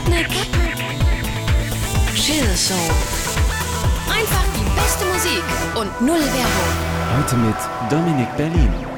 Sputnik Chill Show. Einfach die beste Musik und null Werbung. Heute mit Dominik Berlin.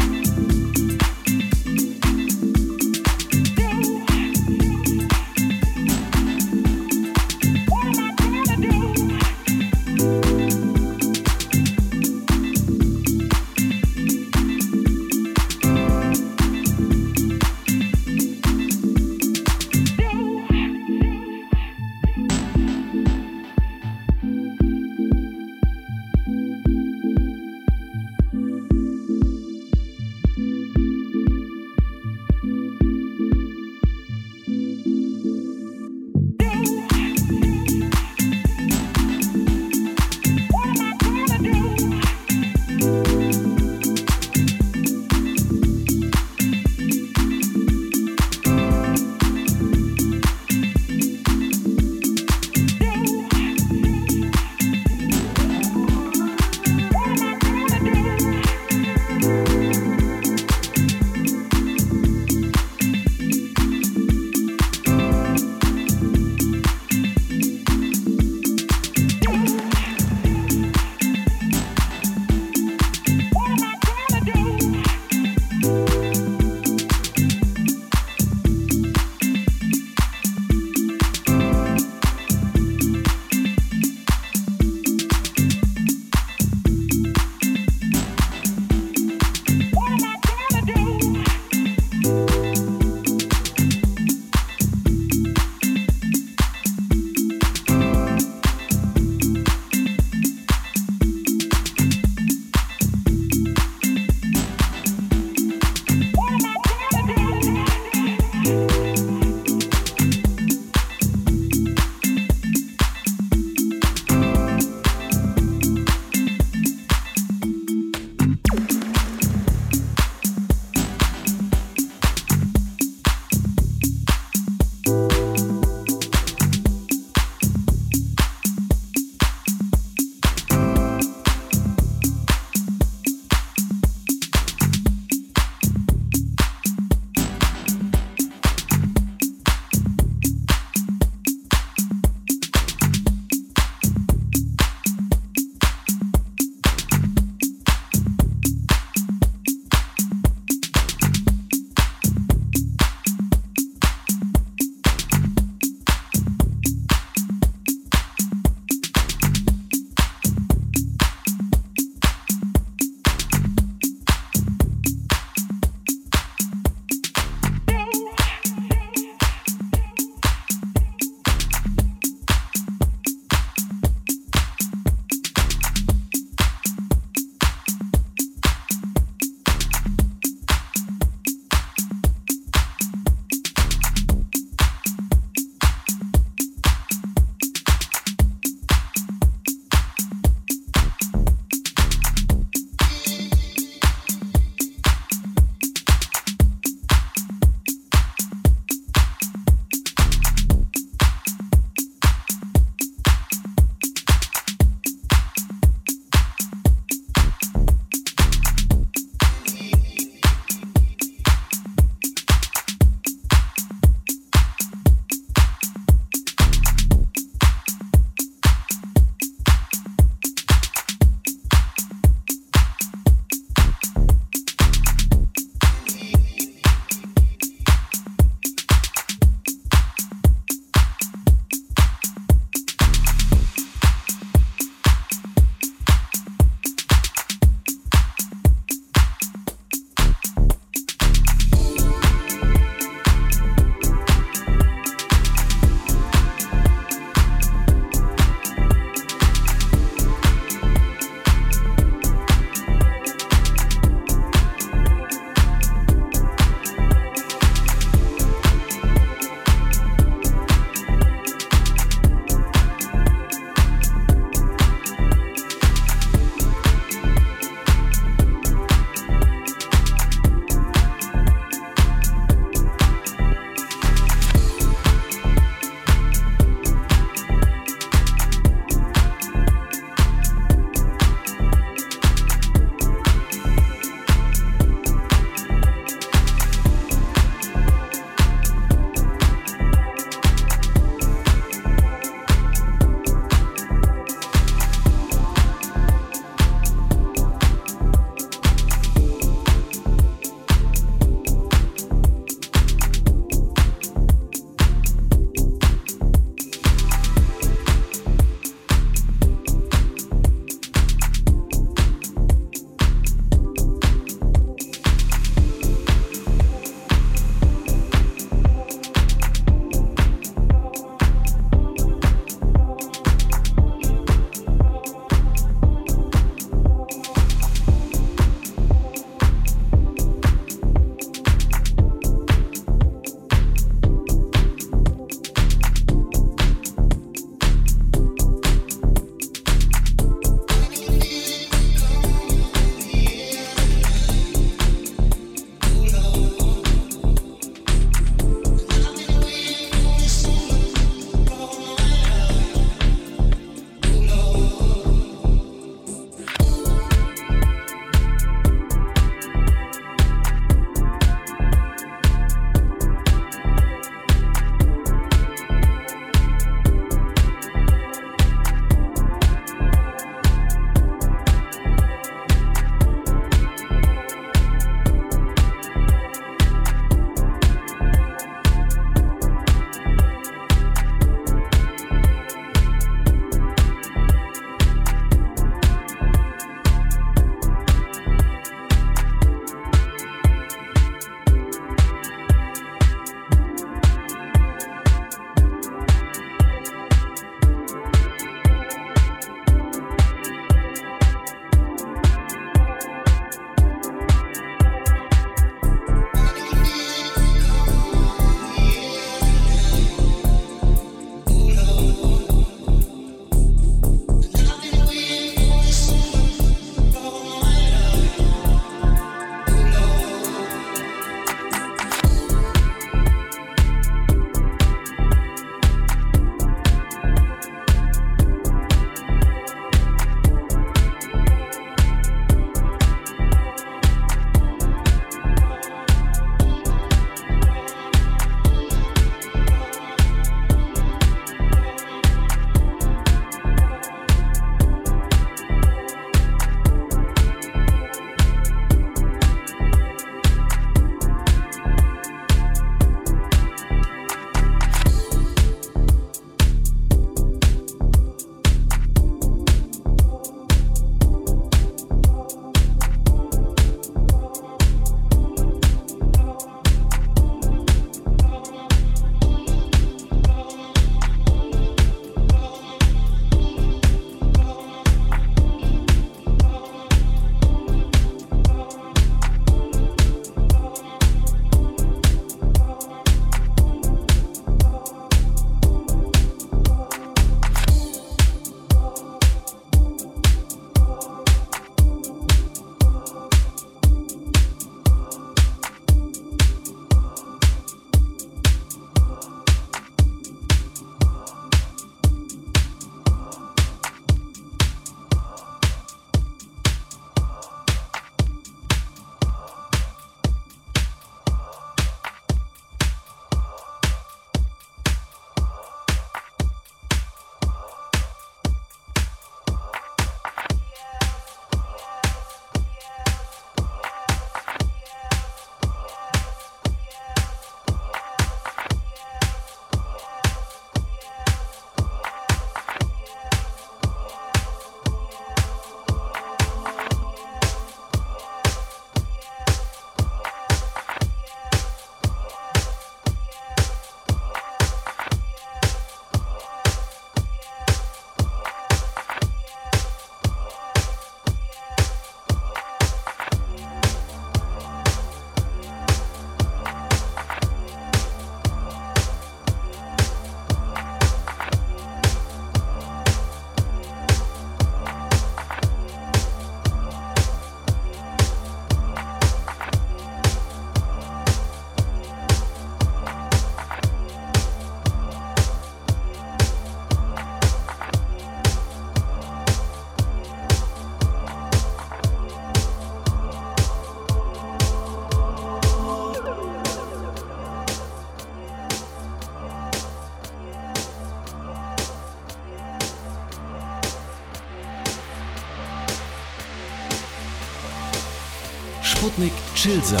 Chill Zone.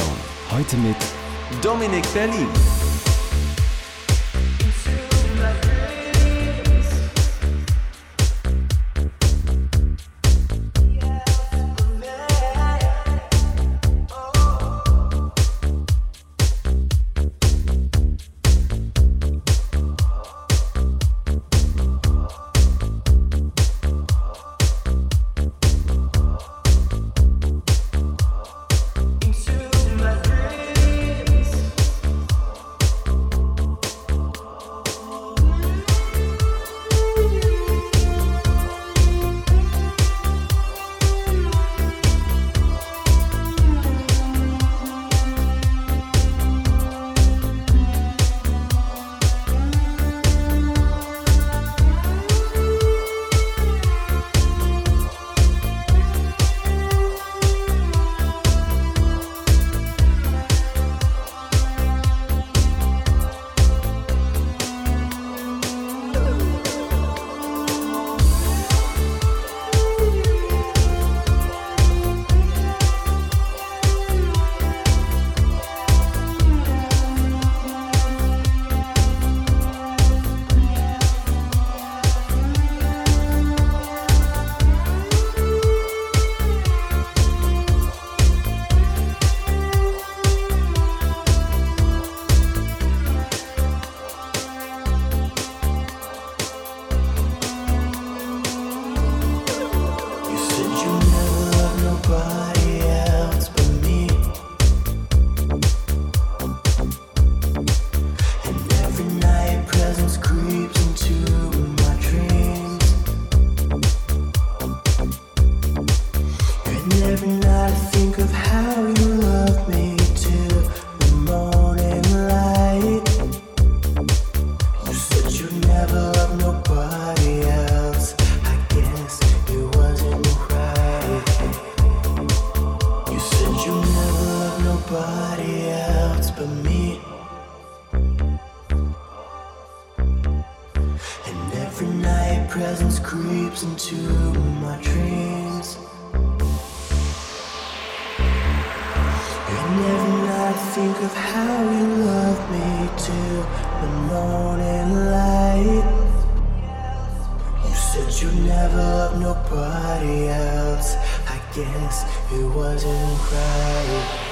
Heute mit Dominik Berlin. nobody else but me. And every night, presence creeps into my dreams. And every night, I think of how you loved me till the morning light. You said you never loved nobody else. I guess it wasn't right.